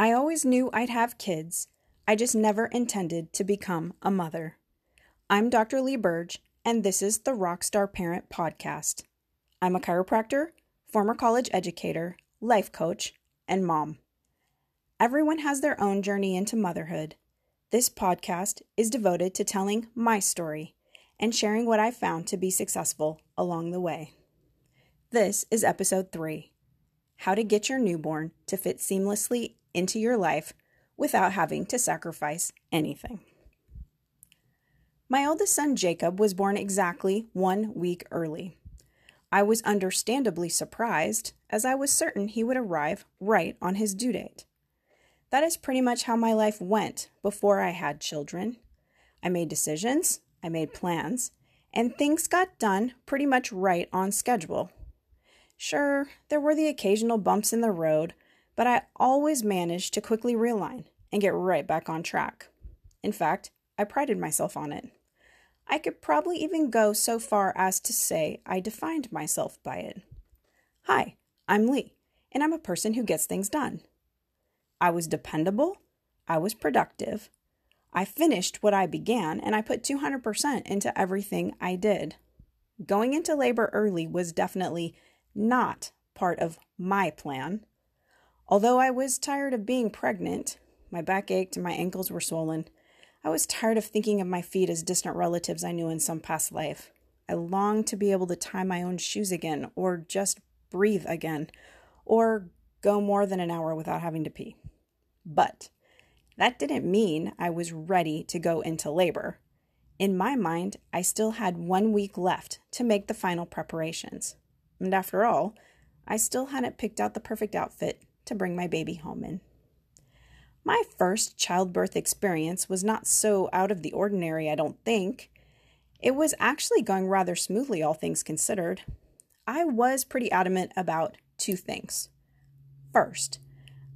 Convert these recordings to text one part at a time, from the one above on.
I always knew I'd have kids. I just never intended to become a mother. I'm Dr. Lee Burdge, and this is the Rockstar Parent Podcast. I'm a chiropractor, former college educator, life coach, and mom. Everyone has their own journey into motherhood. This podcast is devoted to telling my story and sharing what I found to be successful along the way. This is episode three How to Get Your Newborn to Fit Seamlessly into your life without having to sacrifice anything. My oldest son Jacob was born exactly one week early. I was understandably surprised, as I was certain he would arrive right on his due date. That is pretty much how my life went before I had children. I made decisions, I made plans, and things got done pretty much right on schedule. Sure, there were the occasional bumps in the road, but I always managed to quickly realign and get right back on track. In fact, I prided myself on it. I could probably even go so far as to say I defined myself by it. Hi, I'm Lee, and I'm a person who gets things done. I was dependable, I was productive, I finished what I began, and I put 200% into everything I did. Going into labor early was definitely not part of my plan. Although I was tired of being pregnant, my back ached and my ankles were swollen. I was tired of thinking of my feet as distant relatives I knew in some past life. I longed to be able to tie my own shoes again, or just breathe again, or go more than an hour without having to pee. But that didn't mean I was ready to go into labor. In my mind, I still had one week left to make the final preparations. And after all, I still hadn't picked out the perfect outfit to bring my baby home in. My first childbirth experience was not so out of the ordinary, I don't think. It was actually going rather smoothly, all things considered. I was pretty adamant about two things. First,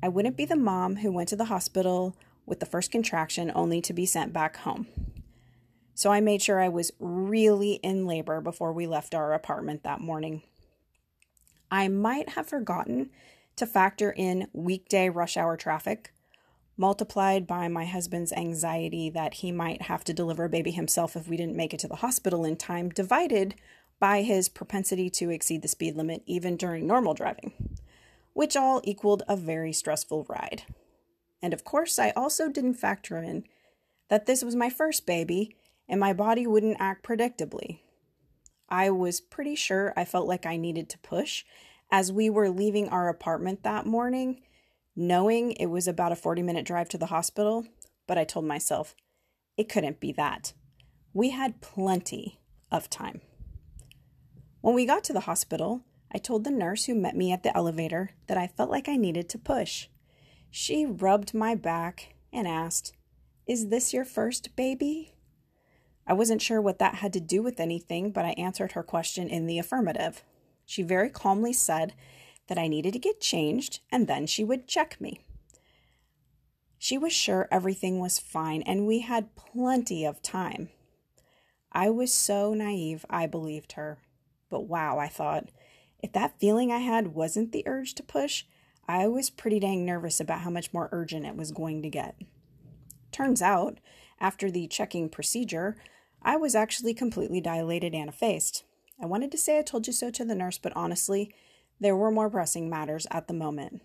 I wouldn't be the mom who went to the hospital with the first contraction only to be sent back home. So I made sure I was really in labor before we left our apartment that morning. I might have forgotten to factor in weekday rush hour traffic, multiplied by my husband's anxiety that he might have to deliver a baby himself if we didn't make it to the hospital in time, divided by his propensity to exceed the speed limit even during normal driving, which all equaled a very stressful ride. And of course, I also didn't factor in that this was my first baby and my body wouldn't act predictably. I was pretty sure I felt like I needed to push as we were leaving our apartment that morning, knowing it was about a 40 minute drive to the hospital, but I told myself it couldn't be that. We had plenty of time. When we got to the hospital, I told the nurse who met me at the elevator that I felt like I needed to push. She rubbed my back and asked, Is this your first baby? I wasn't sure what that had to do with anything, but I answered her question in the affirmative. She very calmly said that I needed to get changed and then she would check me. She was sure everything was fine and we had plenty of time. I was so naive, I believed her. But wow, I thought, if that feeling I had wasn't the urge to push, I was pretty dang nervous about how much more urgent it was going to get. Turns out, after the checking procedure, I was actually completely dilated and effaced. I wanted to say I told you so to the nurse, but honestly, there were more pressing matters at the moment.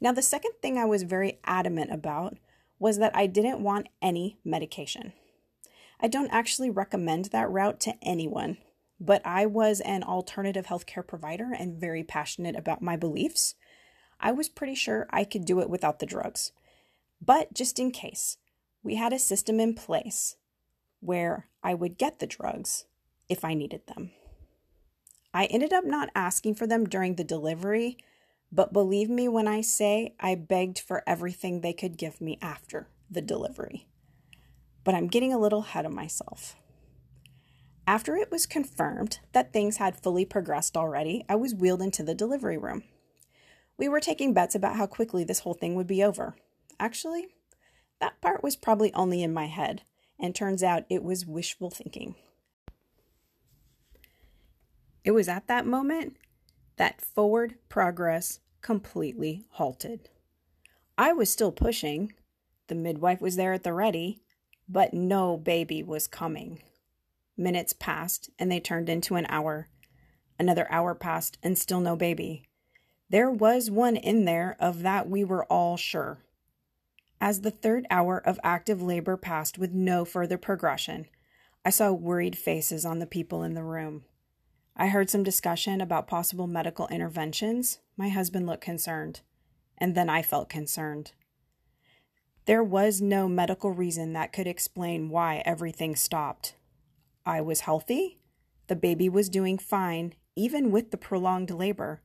Now, the second thing I was very adamant about was that I didn't want any medication. I don't actually recommend that route to anyone, but I was an alternative healthcare provider and very passionate about my beliefs. I was pretty sure I could do it without the drugs. But just in case, we had a system in place where I would get the drugs if I needed them. I ended up not asking for them during the delivery, but believe me when I say I begged for everything they could give me after the delivery. But I'm getting a little ahead of myself. After it was confirmed that things had fully progressed already, I was wheeled into the delivery room. We were taking bets about how quickly this whole thing would be over. Actually, that part was probably only in my head, and turns out it was wishful thinking. It was at that moment that forward progress completely halted. I was still pushing. The midwife was there at the ready, but no baby was coming. Minutes passed and they turned into an hour. Another hour passed and still no baby. There was one in there, of that we were all sure. As the third hour of active labor passed with no further progression, I saw worried faces on the people in the room. I heard some discussion about possible medical interventions. My husband looked concerned, and then I felt concerned. There was no medical reason that could explain why everything stopped. I was healthy, the baby was doing fine, even with the prolonged labor,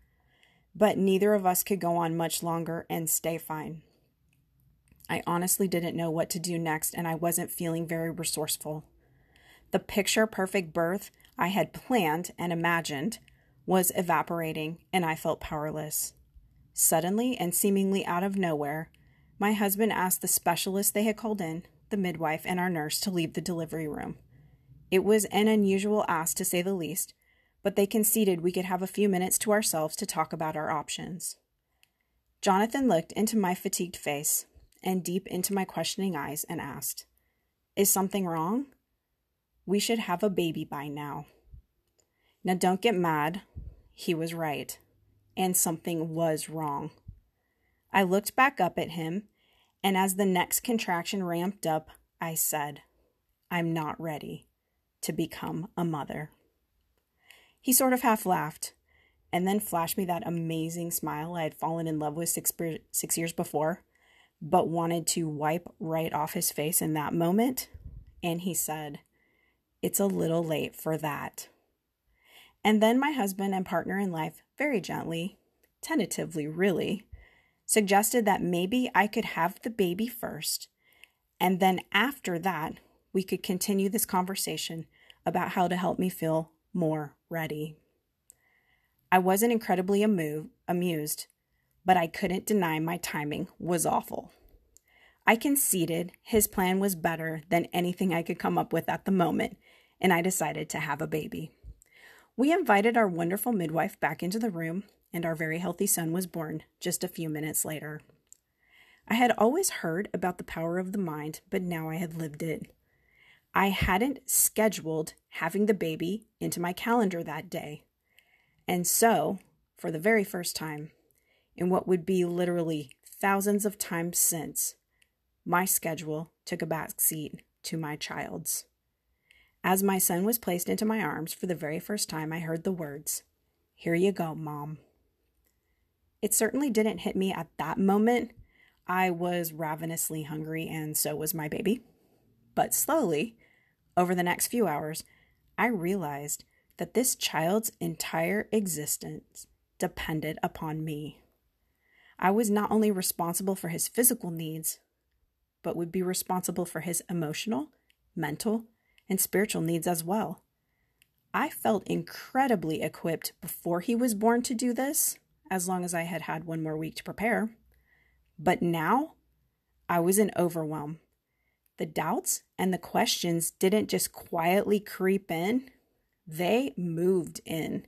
but neither of us could go on much longer and stay fine. I honestly didn't know what to do next, and I wasn't feeling very resourceful. The picture perfect birth I had planned and imagined was evaporating, and I felt powerless. Suddenly and seemingly out of nowhere, my husband asked the specialist they had called in, the midwife, and our nurse to leave the delivery room. It was an unusual ask, to say the least, but they conceded we could have a few minutes to ourselves to talk about our options. Jonathan looked into my fatigued face and deep into my questioning eyes and asked, Is something wrong? We should have a baby by now. Now, don't get mad. He was right, and something was wrong. I looked back up at him, and as the next contraction ramped up, I said, I'm not ready to become a mother. He sort of half laughed and then flashed me that amazing smile I had fallen in love with six, six years before, but wanted to wipe right off his face in that moment. And he said, it's a little late for that. And then my husband and partner in life, very gently, tentatively really, suggested that maybe I could have the baby first, and then after that, we could continue this conversation about how to help me feel more ready. I wasn't incredibly amu- amused, but I couldn't deny my timing was awful. I conceded his plan was better than anything I could come up with at the moment, and I decided to have a baby. We invited our wonderful midwife back into the room, and our very healthy son was born just a few minutes later. I had always heard about the power of the mind, but now I had lived it. I hadn't scheduled having the baby into my calendar that day. And so, for the very first time, in what would be literally thousands of times since, my schedule took a back seat to my child's. As my son was placed into my arms for the very first time, I heard the words, Here you go, Mom. It certainly didn't hit me at that moment. I was ravenously hungry, and so was my baby. But slowly, over the next few hours, I realized that this child's entire existence depended upon me. I was not only responsible for his physical needs, but would be responsible for his emotional, mental, and spiritual needs as well. I felt incredibly equipped before he was born to do this, as long as I had had one more week to prepare. But now, I was in overwhelm. The doubts and the questions didn't just quietly creep in, they moved in.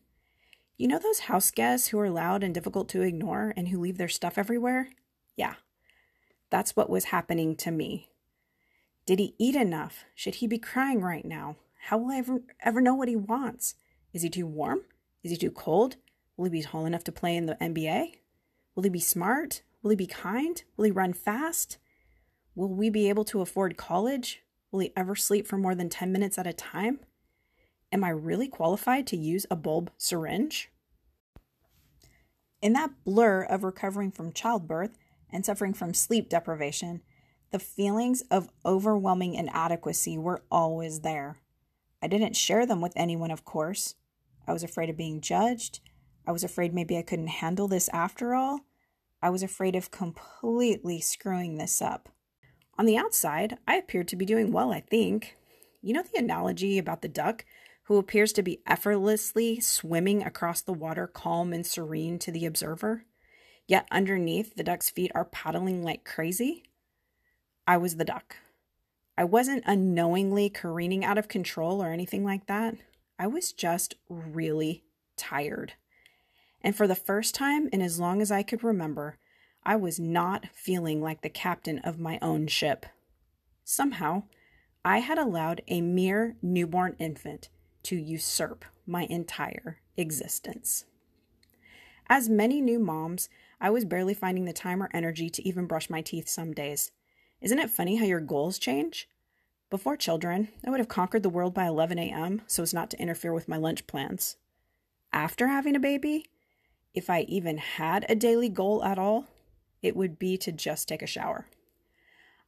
You know those house guests who are loud and difficult to ignore and who leave their stuff everywhere? Yeah, that's what was happening to me. Did he eat enough? Should he be crying right now? How will I ever, ever know what he wants? Is he too warm? Is he too cold? Will he be tall enough to play in the NBA? Will he be smart? Will he be kind? Will he run fast? Will we be able to afford college? Will he ever sleep for more than 10 minutes at a time? Am I really qualified to use a bulb syringe? In that blur of recovering from childbirth and suffering from sleep deprivation, the feelings of overwhelming inadequacy were always there. I didn't share them with anyone, of course. I was afraid of being judged. I was afraid maybe I couldn't handle this after all. I was afraid of completely screwing this up. On the outside, I appeared to be doing well, I think. You know the analogy about the duck who appears to be effortlessly swimming across the water, calm and serene to the observer? Yet underneath, the duck's feet are paddling like crazy? I was the duck. I wasn't unknowingly careening out of control or anything like that. I was just really tired. And for the first time in as long as I could remember, I was not feeling like the captain of my own ship. Somehow, I had allowed a mere newborn infant to usurp my entire existence. As many new moms, I was barely finding the time or energy to even brush my teeth some days. Isn't it funny how your goals change? Before children, I would have conquered the world by 11 a.m. so as not to interfere with my lunch plans. After having a baby, if I even had a daily goal at all, it would be to just take a shower.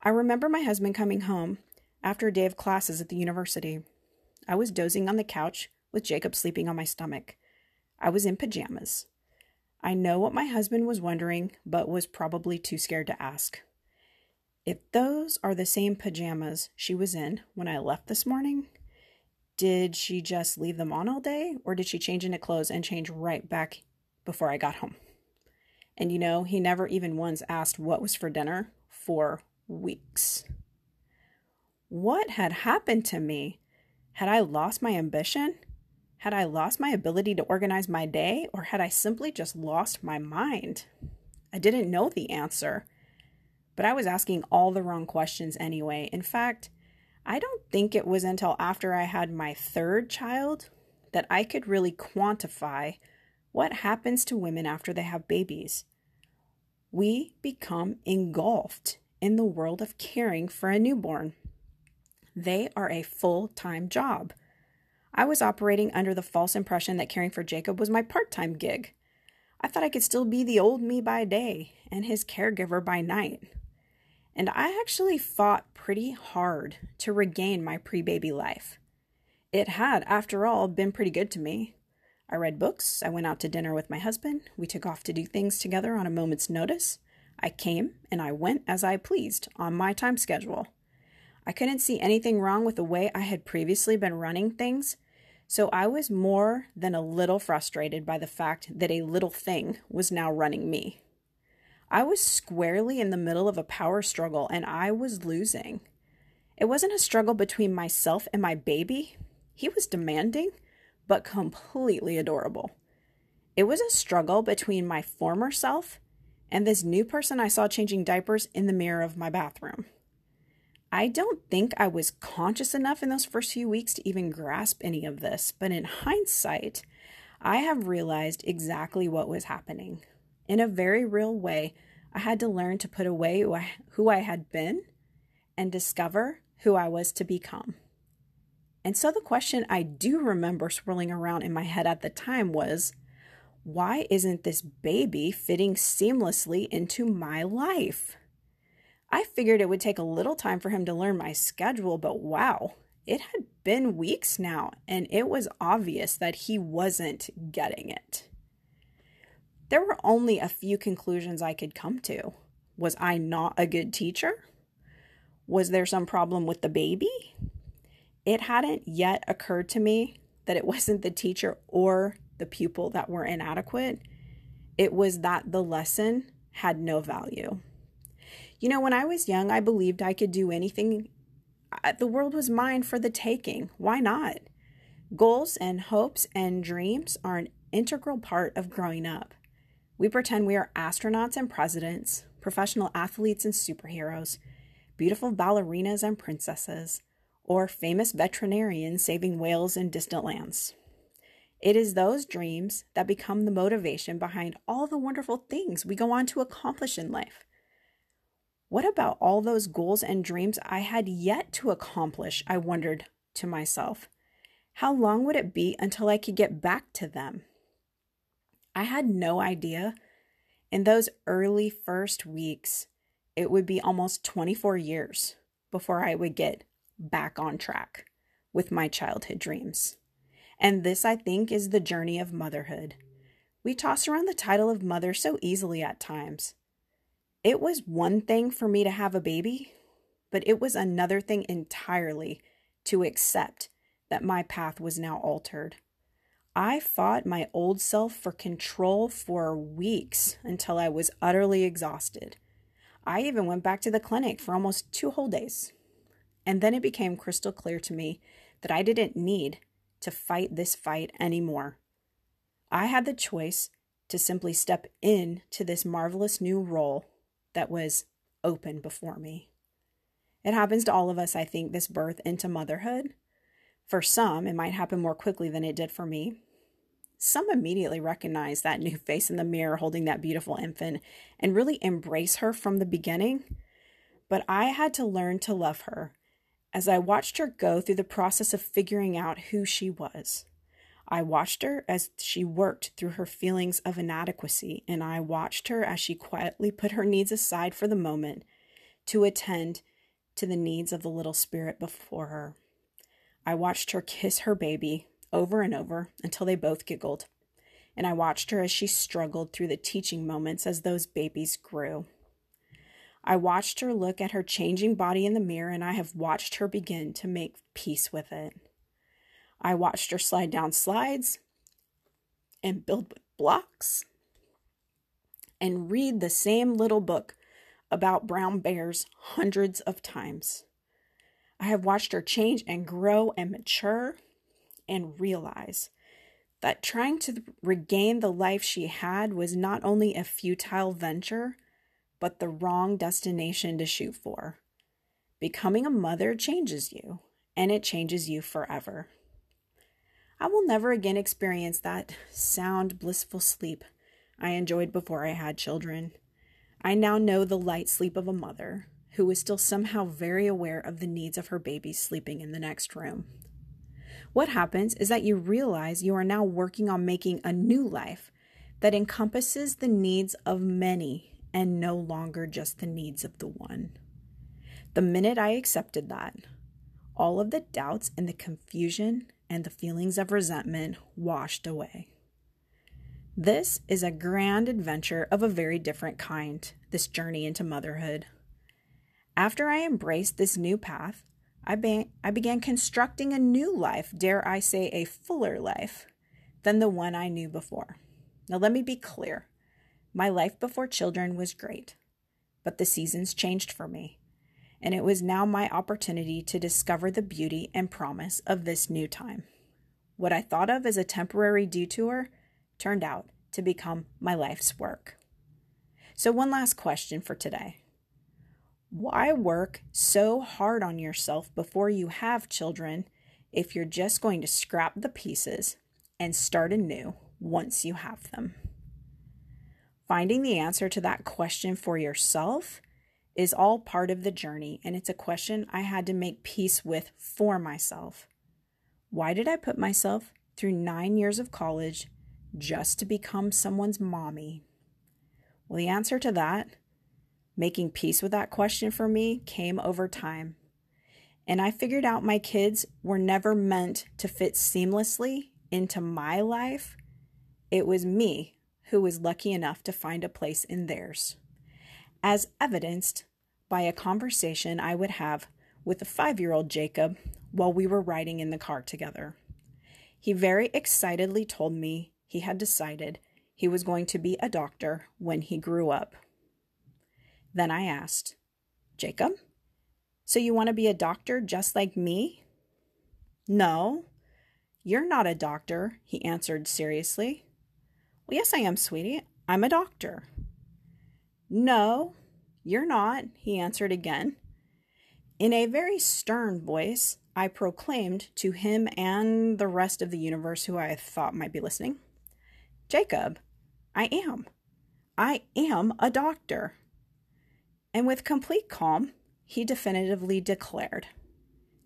I remember my husband coming home after a day of classes at the university. I was dozing on the couch with Jacob sleeping on my stomach. I was in pajamas. I know what my husband was wondering, but was probably too scared to ask. If those are the same pajamas she was in when I left this morning, did she just leave them on all day, or did she change into clothes and change right back before I got home? And you know, he never even once asked what was for dinner for weeks. What had happened to me? Had I lost my ambition? Had I lost my ability to organize my day, or had I simply just lost my mind? I didn't know the answer, but I was asking all the wrong questions anyway. In fact, I don't think it was until after I had my third child that I could really quantify what happens to women after they have babies. We become engulfed in the world of caring for a newborn. They are a full time job. I was operating under the false impression that caring for Jacob was my part time gig. I thought I could still be the old me by day and his caregiver by night. And I actually fought pretty hard to regain my pre baby life. It had, after all, been pretty good to me. I read books, I went out to dinner with my husband, we took off to do things together on a moment's notice. I came and I went as I pleased on my time schedule. I couldn't see anything wrong with the way I had previously been running things, so I was more than a little frustrated by the fact that a little thing was now running me. I was squarely in the middle of a power struggle and I was losing. It wasn't a struggle between myself and my baby. He was demanding, but completely adorable. It was a struggle between my former self and this new person I saw changing diapers in the mirror of my bathroom. I don't think I was conscious enough in those first few weeks to even grasp any of this, but in hindsight, I have realized exactly what was happening. In a very real way, I had to learn to put away who I had been and discover who I was to become. And so the question I do remember swirling around in my head at the time was why isn't this baby fitting seamlessly into my life? I figured it would take a little time for him to learn my schedule, but wow, it had been weeks now, and it was obvious that he wasn't getting it. There were only a few conclusions I could come to. Was I not a good teacher? Was there some problem with the baby? It hadn't yet occurred to me that it wasn't the teacher or the pupil that were inadequate. It was that the lesson had no value. You know, when I was young, I believed I could do anything. The world was mine for the taking. Why not? Goals and hopes and dreams are an integral part of growing up. We pretend we are astronauts and presidents, professional athletes and superheroes, beautiful ballerinas and princesses, or famous veterinarians saving whales in distant lands. It is those dreams that become the motivation behind all the wonderful things we go on to accomplish in life. What about all those goals and dreams I had yet to accomplish? I wondered to myself. How long would it be until I could get back to them? I had no idea. In those early first weeks, it would be almost 24 years before I would get back on track with my childhood dreams. And this, I think, is the journey of motherhood. We toss around the title of mother so easily at times. It was one thing for me to have a baby, but it was another thing entirely to accept that my path was now altered. I fought my old self for control for weeks until I was utterly exhausted. I even went back to the clinic for almost two whole days. And then it became crystal clear to me that I didn't need to fight this fight anymore. I had the choice to simply step in to this marvelous new role that was open before me. It happens to all of us, I think, this birth into motherhood. For some, it might happen more quickly than it did for me. Some immediately recognize that new face in the mirror holding that beautiful infant and really embrace her from the beginning. But I had to learn to love her as I watched her go through the process of figuring out who she was. I watched her as she worked through her feelings of inadequacy, and I watched her as she quietly put her needs aside for the moment to attend to the needs of the little spirit before her. I watched her kiss her baby over and over until they both giggled, and I watched her as she struggled through the teaching moments as those babies grew. I watched her look at her changing body in the mirror, and I have watched her begin to make peace with it. I watched her slide down slides and build with blocks and read the same little book about brown bears hundreds of times. I have watched her change and grow and mature and realize that trying to regain the life she had was not only a futile venture, but the wrong destination to shoot for. Becoming a mother changes you, and it changes you forever. I will never again experience that sound, blissful sleep I enjoyed before I had children. I now know the light sleep of a mother who is still somehow very aware of the needs of her baby sleeping in the next room. What happens is that you realize you are now working on making a new life that encompasses the needs of many and no longer just the needs of the one. The minute I accepted that, all of the doubts and the confusion and the feelings of resentment washed away. This is a grand adventure of a very different kind, this journey into motherhood. After I embraced this new path, I, be- I began constructing a new life, dare I say, a fuller life than the one I knew before. Now, let me be clear my life before children was great, but the seasons changed for me and it was now my opportunity to discover the beauty and promise of this new time. What I thought of as a temporary detour turned out to become my life's work. So, one last question for today Why work so hard on yourself before you have children if you're just going to scrap the pieces and start anew once you have them? Finding the answer to that question for yourself is all part of the journey, and it's a question I had to make peace with for myself. Why did I put myself through nine years of college just to become someone's mommy? Well, the answer to that, making peace with that question for me, came over time. And I figured out my kids were never meant to fit seamlessly into my life. It was me who was lucky enough to find a place in theirs as evidenced by a conversation I would have with the five year old Jacob while we were riding in the car together. He very excitedly told me he had decided he was going to be a doctor when he grew up. Then I asked, Jacob, so you want to be a doctor just like me? No, you're not a doctor, he answered seriously. Well, yes, I am, sweetie. I'm a doctor. No, you're not, he answered again. In a very stern voice, I proclaimed to him and the rest of the universe who I thought might be listening Jacob, I am. I am a doctor. And with complete calm, he definitively declared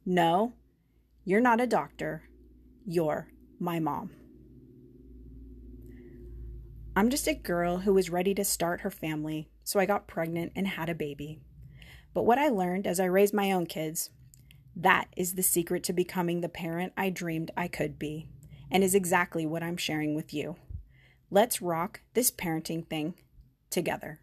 No, you're not a doctor. You're my mom. I'm just a girl who was ready to start her family, so I got pregnant and had a baby. But what I learned as I raised my own kids, that is the secret to becoming the parent I dreamed I could be, and is exactly what I'm sharing with you. Let's rock this parenting thing together.